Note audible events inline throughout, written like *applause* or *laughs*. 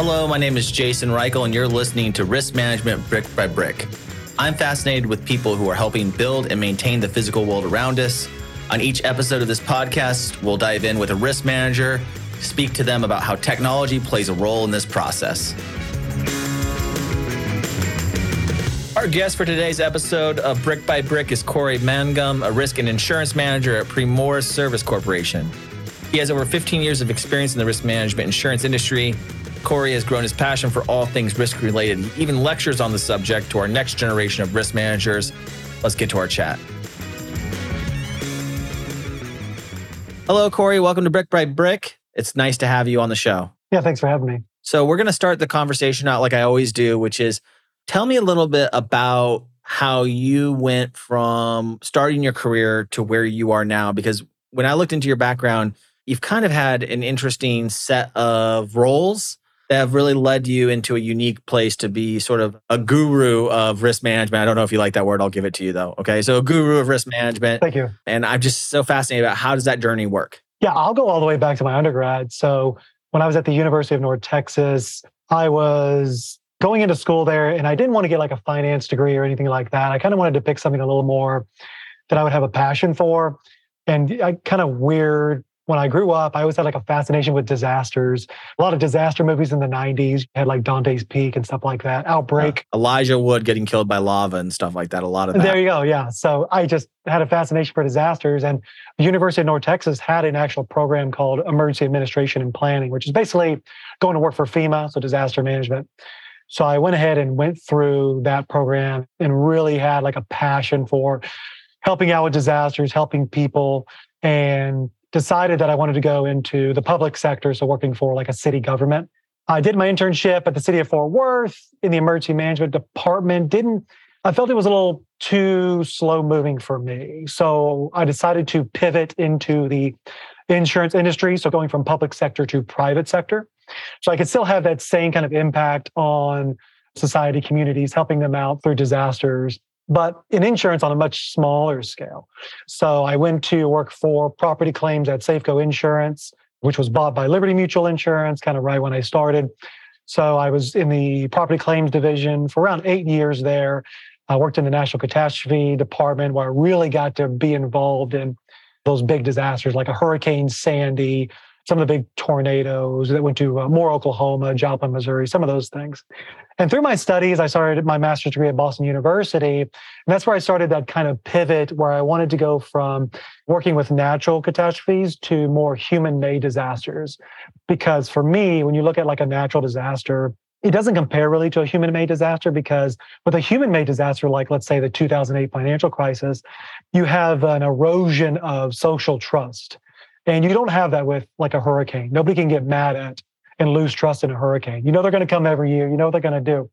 Hello, my name is Jason Reichel, and you're listening to Risk Management Brick by Brick. I'm fascinated with people who are helping build and maintain the physical world around us. On each episode of this podcast, we'll dive in with a risk manager, speak to them about how technology plays a role in this process. Our guest for today's episode of Brick by Brick is Cory Mangum, a risk and insurance manager at Primoris Service Corporation. He has over 15 years of experience in the risk management insurance industry Cory has grown his passion for all things risk related. He even lectures on the subject to our next generation of risk managers. Let's get to our chat. Hello, Cory. Welcome to Brick by Brick. It's nice to have you on the show. Yeah, thanks for having me. So, we're going to start the conversation out like I always do, which is tell me a little bit about how you went from starting your career to where you are now. Because when I looked into your background, you've kind of had an interesting set of roles that have really led you into a unique place to be sort of a guru of risk management. I don't know if you like that word. I'll give it to you though. Okay. So a guru of risk management. Thank you. And I'm just so fascinated about how does that journey work? Yeah, I'll go all the way back to my undergrad. So when I was at the University of North Texas, I was going into school there and I didn't want to get like a finance degree or anything like that. I kind of wanted to pick something a little more that I would have a passion for. And I kind of weird when I grew up, I always had like a fascination with disasters. A lot of disaster movies in the 90s had like Dante's Peak and stuff like that. Outbreak. Uh, Elijah Wood getting killed by lava and stuff like that. A lot of that. There you go. Yeah. So I just had a fascination for disasters. And the University of North Texas had an actual program called Emergency Administration and Planning, which is basically going to work for FEMA, so disaster management. So I went ahead and went through that program and really had like a passion for helping out with disasters, helping people, and decided that I wanted to go into the public sector, so working for like a city government. I did my internship at the city of Fort Worth in the emergency management department. Didn't I felt it was a little too slow moving for me. So I decided to pivot into the insurance industry, so going from public sector to private sector. So I could still have that same kind of impact on society communities, helping them out through disasters, but in insurance on a much smaller scale. So I went to work for property claims at Safeco Insurance, which was bought by Liberty Mutual Insurance kind of right when I started. So I was in the property claims division for around eight years there. I worked in the National Catastrophe Department where I really got to be involved in those big disasters like a Hurricane Sandy, some of the big tornadoes that went to uh, Moore, Oklahoma, Joplin, Missouri, some of those things. And through my studies, I started my master's degree at Boston University. And that's where I started that kind of pivot where I wanted to go from working with natural catastrophes to more human made disasters. Because for me, when you look at like a natural disaster, it doesn't compare really to a human made disaster because with a human made disaster, like let's say the 2008 financial crisis, you have an erosion of social trust and you don't have that with like a hurricane. Nobody can get mad at and lose trust in a hurricane. You know they're going to come every year. You know what they're going to do.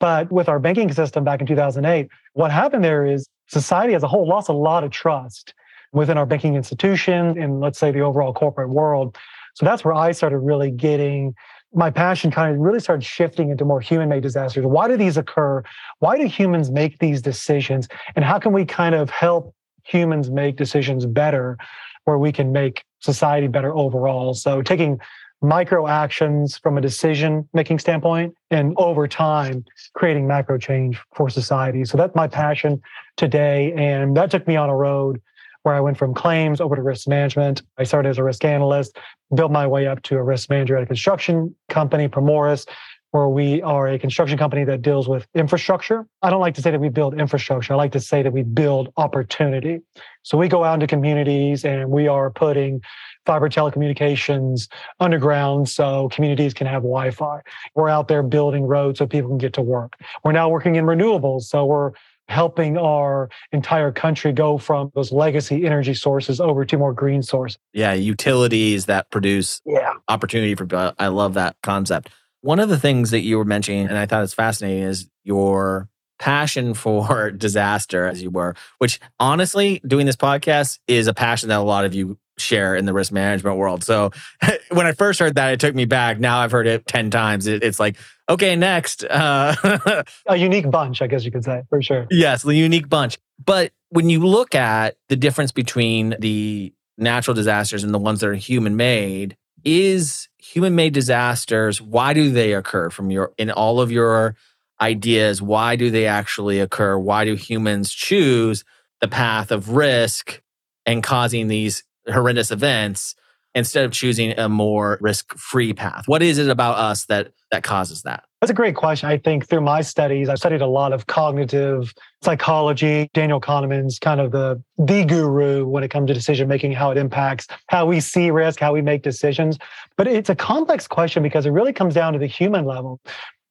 But with our banking system back in 2008, what happened there is society as a whole lost a lot of trust within our banking institution and let's say the overall corporate world. So that's where I started really getting my passion kind of really started shifting into more human made disasters. Why do these occur? Why do humans make these decisions? And how can we kind of help humans make decisions better where we can make society better overall. So taking micro actions from a decision making standpoint and over time creating macro change for society. So that's my passion today. And that took me on a road where I went from claims over to risk management. I started as a risk analyst, built my way up to a risk manager at a construction company, Primoris, where we are a construction company that deals with infrastructure. I don't like to say that we build infrastructure. I like to say that we build opportunity. So we go out into communities and we are putting fiber telecommunications underground so communities can have Wi Fi. We're out there building roads so people can get to work. We're now working in renewables. So we're helping our entire country go from those legacy energy sources over to more green sources. Yeah, utilities that produce yeah. opportunity for I love that concept. One of the things that you were mentioning, and I thought it's fascinating, is your passion *laughs* for disaster, as you were, which honestly, doing this podcast is a passion that a lot of you share in the risk management world. So *laughs* when I first heard that, it took me back. Now I've heard it 10 times. It, it's like, okay, next. Uh, *laughs* a unique bunch, I guess you could say, for sure. Yes, the unique bunch. But when you look at the difference between the natural disasters and the ones that are human made, is human made disasters, why do they occur from your, in all of your ideas? Why do they actually occur? Why do humans choose the path of risk and causing these horrendous events instead of choosing a more risk-free path? What is it about us that that causes that? That's a great question. I think through my studies, I've studied a lot of cognitive psychology. Daniel Kahneman's kind of the the guru when it comes to decision making, how it impacts how we see risk, how we make decisions. But it's a complex question because it really comes down to the human level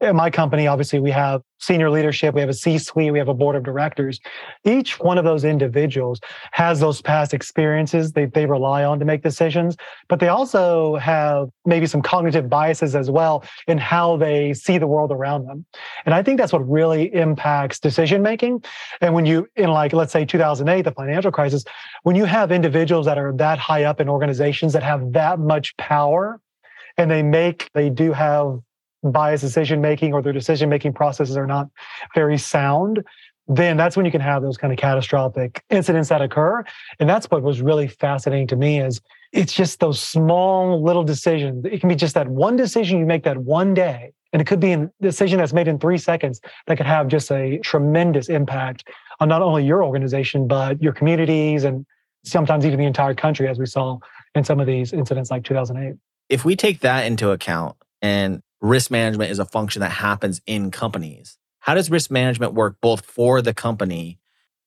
in my company, obviously, we have senior leadership, we have a C suite, we have a board of directors. Each one of those individuals has those past experiences they, they rely on to make decisions, but they also have maybe some cognitive biases as well in how they see the world around them. And I think that's what really impacts decision making. And when you, in like, let's say 2008, the financial crisis, when you have individuals that are that high up in organizations that have that much power, and they make, they do have biased decision making or their decision making processes are not very sound, then that's when you can have those kind of catastrophic incidents that occur. And that's what was really fascinating to me is it's just those small little decisions. It can be just that one decision you make that one day. And it could be a decision that's made in three seconds that could have just a tremendous impact on not only your organization, but your communities and sometimes even the entire country, as we saw in some of these incidents like 2008. If we take that into account and risk management is a function that happens in companies. How does risk management work both for the company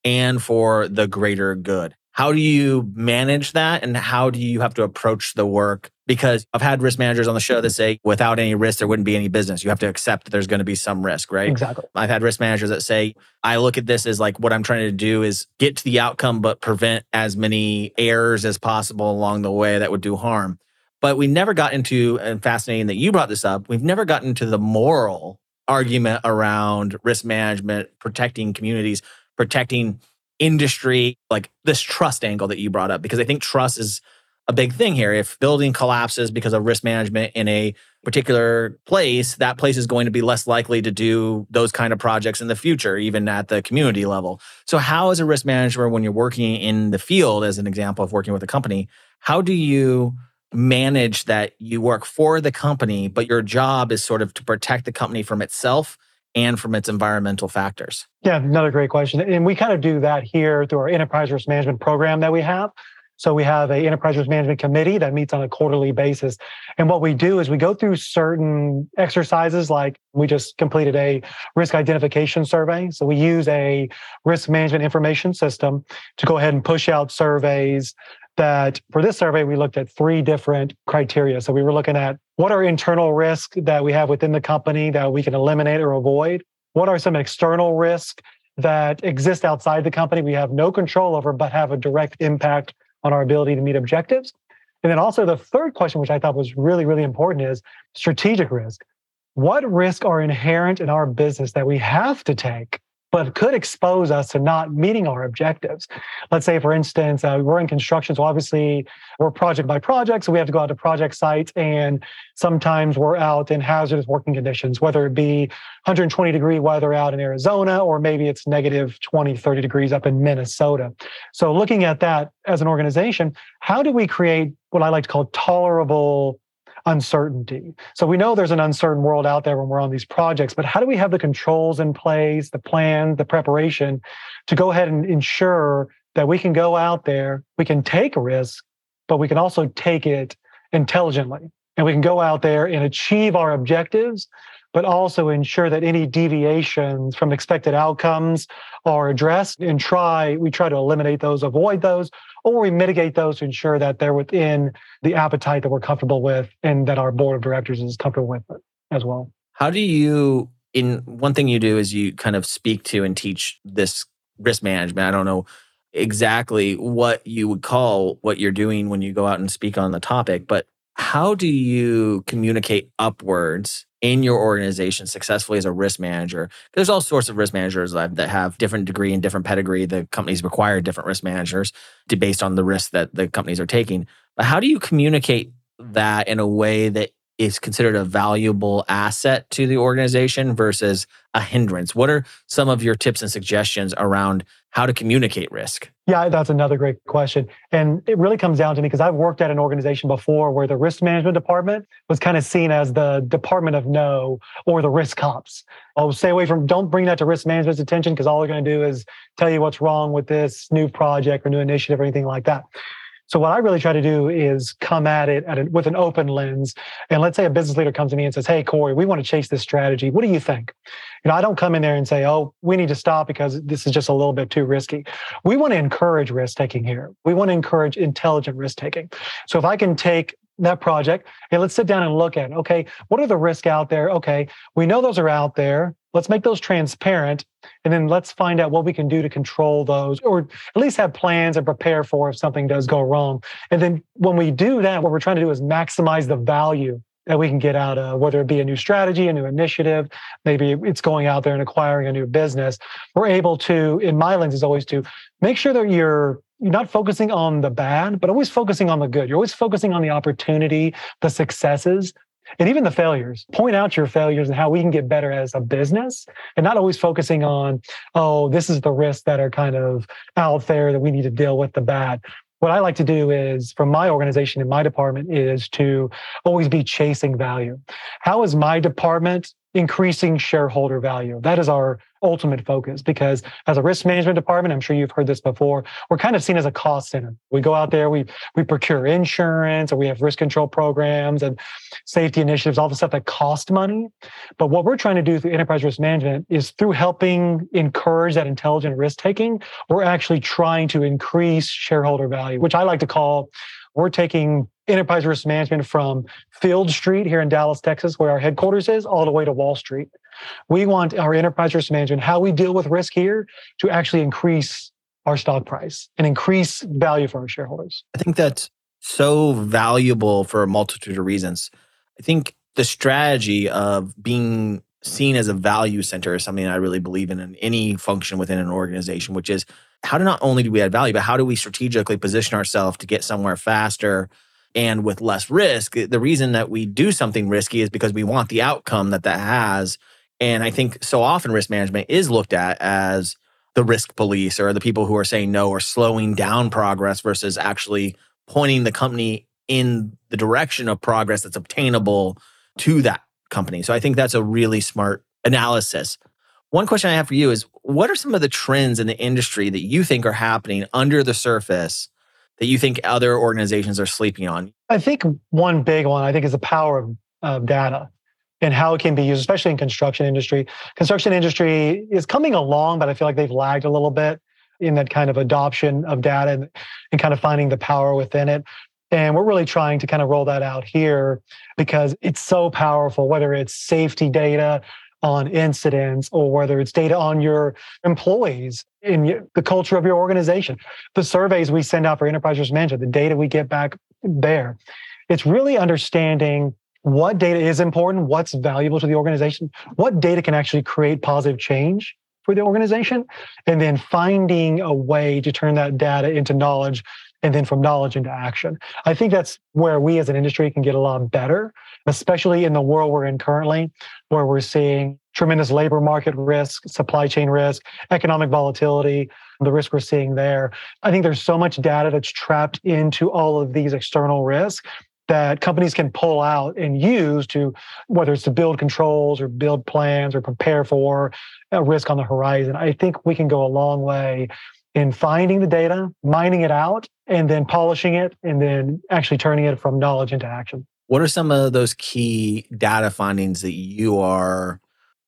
and for the greater good? How do you manage that and how do you have to approach the work? Because I've had risk managers on the show that say without any risk, there wouldn't be any business. You have to accept that there's going to be some risk, right? Exactly. I've had risk managers that say, I look at this as like what I'm trying to do is get to the outcome, but prevent as many errors as possible along the way that would do harm. But we never got into, and fascinating that you brought this up, we've never gotten into the moral argument around risk management, protecting communities, protecting industry, like this trust angle that you brought up, because I think trust is a big thing here. If building collapses because of risk management in a particular place, that place is going to be less likely to do those kind of projects in the future, even at the community level. So, how, as a risk manager, when you're working in the field, as an example of working with a company, how do you manage that you work for the company, but your job is sort of to protect the company from itself and from its environmental factors? Yeah, another great question. And we kind of do that here through our enterprise risk management program that we have. So we have a enterprise risk management committee that meets on a quarterly basis. And what we do is we go through certain exercises like we just completed a risk identification survey. So we use a risk management information system to go ahead and push out surveys that for this survey, we looked at three different criteria. So we were looking at what are internal risks that we have within the company that we can eliminate or avoid? What are some external risks that exist outside the company we have no control over, but have a direct impact on our ability to meet objectives? And then also the third question, which I thought was really, really important, is strategic risk. What risks are inherent in our business that we have to take but could expose us to not meeting our objectives. Let's say, for instance, uh, we're in construction, so obviously we're project by project, so we have to go out to project sites, and sometimes we're out in hazardous working conditions, whether it be 120 degree weather out in Arizona, or maybe it's negative 20, 30 degrees up in Minnesota. So, looking at that as an organization, how do we create what I like to call tolerable uncertainty. So we know there's an uncertain world out there when we're on these projects, but how do we have the controls in place, the plan, the preparation to go ahead and ensure that we can go out there, we can take a risk, but we can also take it intelligently. And we can go out there and achieve our objectives, but also ensure that any deviations from expected outcomes are addressed and try, we try to eliminate those, avoid those, or we mitigate those to ensure that they're within the appetite that we're comfortable with and that our board of directors is comfortable with as well. How do you, in one thing you do is you kind of speak to and teach this risk management. I don't know exactly what you would call what you're doing when you go out and speak on the topic, but how do you communicate upwards in your organization successfully as a risk manager. There's all sorts of risk managers that have different degree and different pedigree. The companies require different risk managers to, based on the risk that the companies are taking. But how do you communicate that in a way that is considered a valuable asset to the organization versus a hindrance? What are some of your tips and suggestions around how to communicate risk? Yeah, that's another great question. And it really comes down to me because I've worked at an organization before where the risk management department was kind of seen as the department of no or the risk cops. I'll oh, stay away from, don't bring that to risk management's attention because all they're going to do is tell you what's wrong with this new project or new initiative or anything like that. So what I really try to do is come at it at a, with an open lens. And let's say a business leader comes to me and says, "Hey, Cory, we want to chase this strategy. What do you think?" You know, I don't come in there and say, "Oh, we need to stop because this is just a little bit too risky." We want to encourage risk taking here. We want to encourage intelligent risk taking. So if I can take that project, hey, let's sit down and look at, okay, what are the risks out there? Okay, we know those are out there. Let's make those transparent. And then let's find out what we can do to control those or at least have plans and prepare for if something does go wrong. And then when we do that, what we're trying to do is maximize the value that we can get out of, whether it be a new strategy, a new initiative, maybe it's going out there and acquiring a new business. We're able to, in my lens, is always to make sure that you're you're not focusing on the bad, but always focusing on the good. You're always focusing on the opportunity, the successes, and even the failures. Point out your failures and how we can get better as a business and not always focusing on, oh, this is the risks that are kind of out there that we need to deal with the bad. What I like to do is, from my organization in my department, is to always be chasing value. How is my department increasing shareholder value. That is our ultimate focus because as a risk management department, I'm sure you've heard this before, we're kind of seen as a cost center. We go out there, we we procure insurance or we have risk control programs and safety initiatives, all the stuff that cost money. But what we're trying to do through enterprise risk management is through helping encourage that intelligent risk taking, we're actually trying to increase shareholder value, which I like to call we're taking enterprise risk management from Field Street here in Dallas, Texas, where our headquarters is, all the way to Wall Street. We want our enterprise risk management, how we deal with risk here, to actually increase our stock price and increase value for our shareholders. I think that's so valuable for a multitude of reasons. I think the strategy of being seen as a value center is something I really believe in in any function within an organization, which is how to not only do we add value, but how do we strategically position ourselves to get somewhere faster and with less risk? Eh, the reason that we do something risky is because we want the outcome that that has. And I think so often risk management is looked at as the risk police or the people who are saying no or slowing down progress versus actually pointing the company in the direction of progress that's obtainable to that company. So I think that's a really smart analysis. One question I have for you is what are some of the trends in the industry that you think are happening under the surface that you think other organizations are sleeping on? I think one big one I think is the power of, data and how it can be used, especially in construction industry. Construction industry is coming along, but I feel like they've lagged a little bit in that kind of adoption of data and, and kind of finding the power within it. And we're really trying to kind of roll that out here because it's so powerful, whether it's safety data, on incidents or whether it's data on your employees in the culture of your organization. The surveys we send out for enterprise risk management, the data we get back there, it's really understanding what data is important, what's valuable to the organization, what data can actually create positive change for the organization, and then finding a way to turn that data into knowledge and then from knowledge into action. I think that's where we as an industry can get a lot better, especially in the world we're in currently, where we're seeing tremendous labor market risk, supply chain risk, economic volatility, the risk we're seeing there. I think there's so much data that's trapped into all of these external risks that companies can pull out and use to whether it's to build controls or build plans or prepare for a risk on the horizon. I think we can go a long way in finding the data, mining it out, and then polishing it, and then actually turning it from knowledge into action. What are some of those key data findings that you are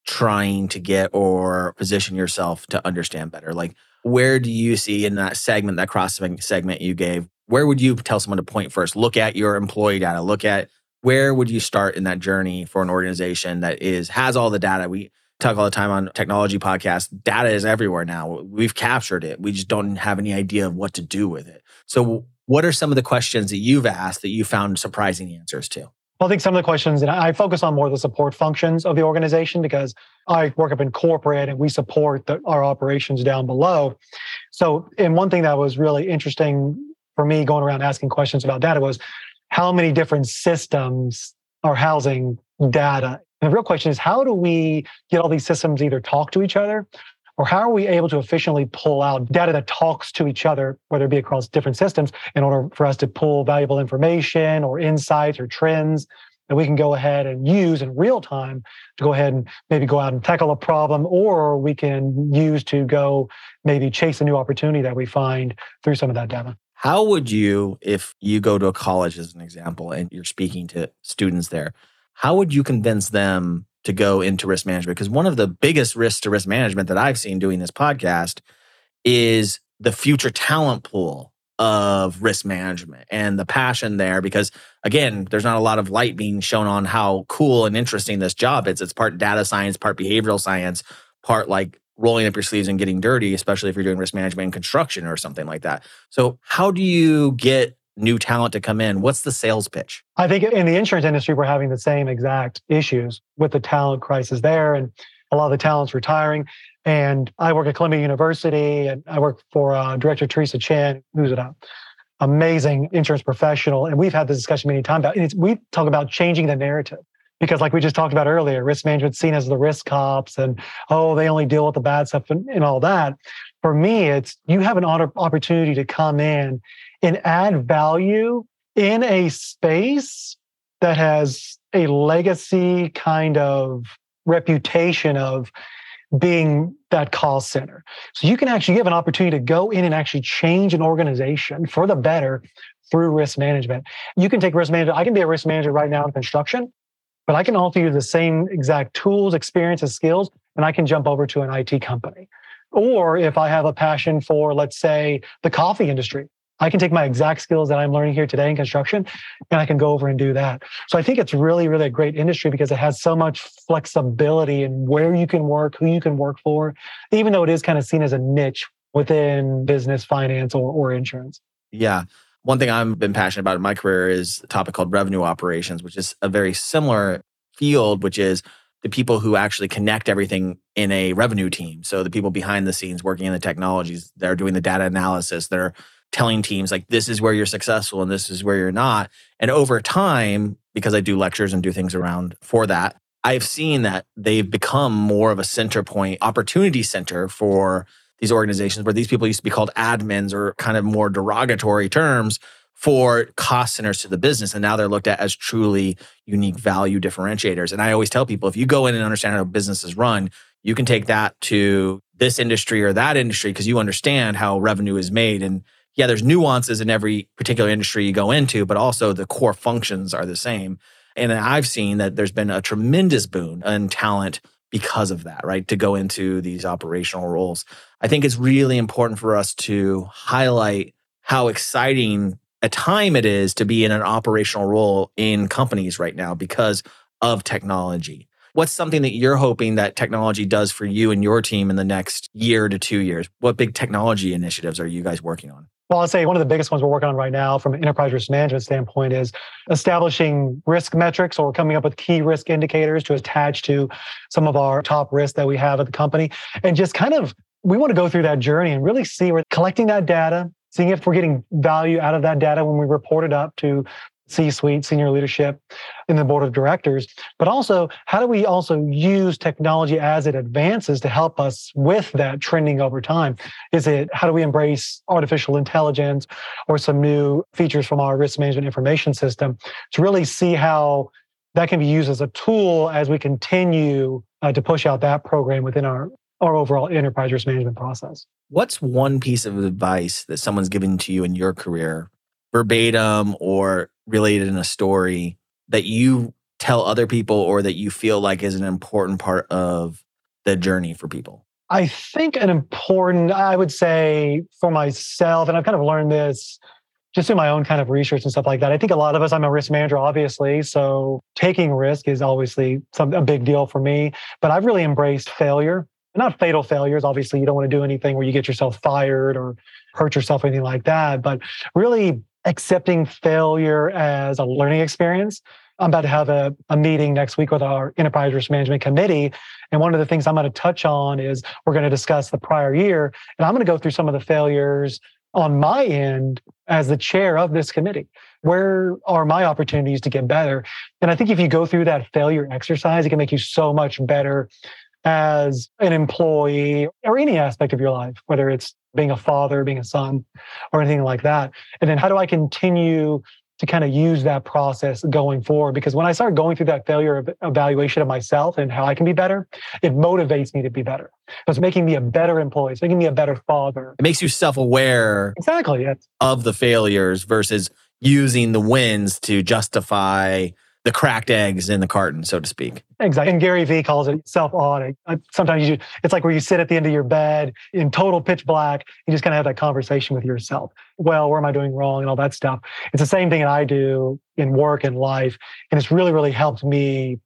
trying to get or position yourself to understand better? Like, where do you see in that segment, that cross segment you gave, where would you tell someone to point first? Look at your employee data, look at where would you start in that journey for an organization that is has all the data we talk all the time on technology podcasts. Data is everywhere now. We've captured it. We just don't have any idea of what to do with it. So, what are some of the questions that you've asked that you found surprising answers to? Well, I think some of the questions, and I focus on more the support functions of the organization because I work up in corporate and we support the, our operations down below. So, and one thing that was really interesting for me going around asking questions about data was how many different systems are housing data the real question is how do we get all these systems either talk to each other Or how are we able to efficiently pull out data that talks to each other, whether it be across different systems, in order for us to pull valuable information or insights or trends that we can go ahead and use in real time to go ahead and maybe go out and tackle a problem, or we can use to go maybe chase a new opportunity that we find through some of that data. How would you, if you go to a college as an example and you're speaking to students there, how would you convince them to go into risk management? Because one of the biggest risks to risk management that I've seen doing this podcast is the future talent pool of risk management and the passion there because again there's not a lot of light being shown on how cool and interesting this job is it's part data science part behavioral science part like rolling up your sleeves and getting dirty especially if you're doing risk management in construction or something like that so how do you get new talent to come in what's the sales pitch i think in the insurance industry we're having the same exact issues with the talent crisis there and a lot of the talent's retiring and I work at Columbia University, and I work for uh, Director Teresa Chan, who's an amazing insurance professional. And we've had this discussion many times. About, we talk about changing the narrative because, like we just talked about earlier, risk management seen as the risk cops, and oh, they only deal with the bad stuff and, and all that. For me, it's you have an opportunity to come in and add value in a space that has a legacy kind of reputation of being that call center. So you can actually give an opportunity to go in and actually change an organization for the better through risk management. You can take risk management. I can be a risk manager right now in construction, but I can offer you the same exact tools, experiences, skills, and I can jump over to an IT company. Or if I have a passion for, let's say, the coffee industry, I can take my exact skills that I'm learning here today in construction and I can go over and do that. So I think it's really, really a great industry because it has so much flexibility in where you can work, who you can work for, even though it is kind of seen as a niche within business, finance, or, or insurance. Yeah. One thing I've been passionate about in my career is a topic called revenue operations, which is a very similar field, which is the people who actually connect everything in a revenue team. So the people behind the scenes working in the technologies, they're doing the data analysis, they're telling teams like this is where you're successful and this is where you're not. And over time, because I do lectures and do things around for that, I've seen that they've become more of a center point, opportunity center for these organizations where these people used to be called admins or kind of more derogatory terms for cost centers to the business. And now they're looked at as truly unique value differentiators. And I always tell people if you go in and understand how businesses run, you can take that to this industry or that industry because you understand how revenue is made. And yeah, there's nuances in every particular industry you go into, but also the core functions are the same. And I've seen that there's been a tremendous boon in talent because of that, right? To go into these operational roles. I think it's really important for us to highlight how exciting a time it is to be in an operational role in companies right now because of technology. What's something that you're hoping that technology does for you and your team in the next year to two years? What big technology initiatives are you guys working on? Well, I'll say one of the biggest ones we're working on right now from an enterprise risk management standpoint is establishing risk metrics or coming up with key risk indicators to attach to some of our top risks that we have at the company. And just kind of, we want to go through that journey and really see we're collecting that data, seeing if we're getting value out of that data when we report it up to C suite, senior leadership in the board of directors, but also how do we also use technology as it advances to help us with that trending over time? Is it how do we embrace artificial intelligence or some new features from our risk management information system to really see how that can be used as a tool as we continue uh, to push out that program within our our overall enterprise risk management process. What's one piece of advice that someone's given to you in your career verbatim or related in a story that you tell other people or that you feel like is an important part of the journey for people? I think an important, I would say for myself, and I've kind of learned this just in my own kind of research and stuff like that. I think a lot of us, I'm a risk manager, obviously. So taking risk is obviously some, a big deal for me, but I've really embraced failure. Not fatal failures. Obviously, you don't want to do anything where you get yourself fired or hurt yourself or anything like that, but really accepting failure as a learning experience. I'm about to have a, a meeting next week with our enterprise risk management committee. And one of the things I'm going to touch on is we're going to discuss the prior year. And I'm going to go through some of the failures on my end as the chair of this committee. Where are my opportunities to get better? And I think if you go through that failure exercise, it can make you so much better as an employee or any aspect of your life, whether it's being a father, being a son, or anything like that? And then how do I continue to kind of use that process going forward? Because when I start going through that failure evaluation of myself and how I can be better, it motivates me to be better. It's making me a better employee. It's making me a better father. It makes you self aware exactly yes. of the failures versus using the wins to justify the cracked eggs in the carton, so to speak. Exactly. And Gary Vee calls it self audit. Uh, sometimes you, it's like where you sit at the end of your bed in total pitch black. You just kind of have that conversation with yourself. Well, where am I doing wrong and all that stuff? It's the same thing that I do in work and life. And it's really, really helped me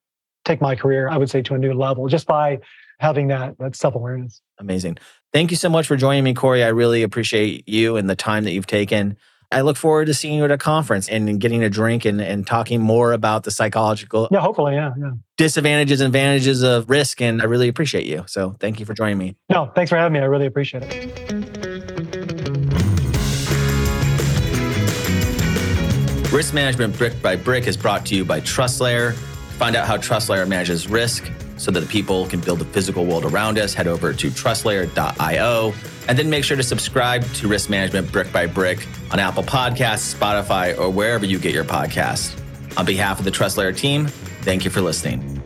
take my career, I would say, to a new level just by having that, that self awareness. Amazing. Thank you so much for joining me, Cory. I really appreciate you and the time that you've taken. I look forward to seeing you at a conference and getting a drink and, and talking more about the psychological yeah, hopefully, yeah, yeah. disadvantages and advantages of risk. And I really appreciate you. So thank you for joining me. No, thanks for having me. I really appreciate it. Risk Management Brick by Brick is brought to you by TrustLayer. Find out how TrustLayer manages risk so that the people can build the physical world around us. Head over to trustlayer.io and then make sure to subscribe to Risk Management Brick by Brick on Apple Podcasts, Spotify, or wherever you get your podcasts. On behalf of the TrustLayer team, thank you for listening.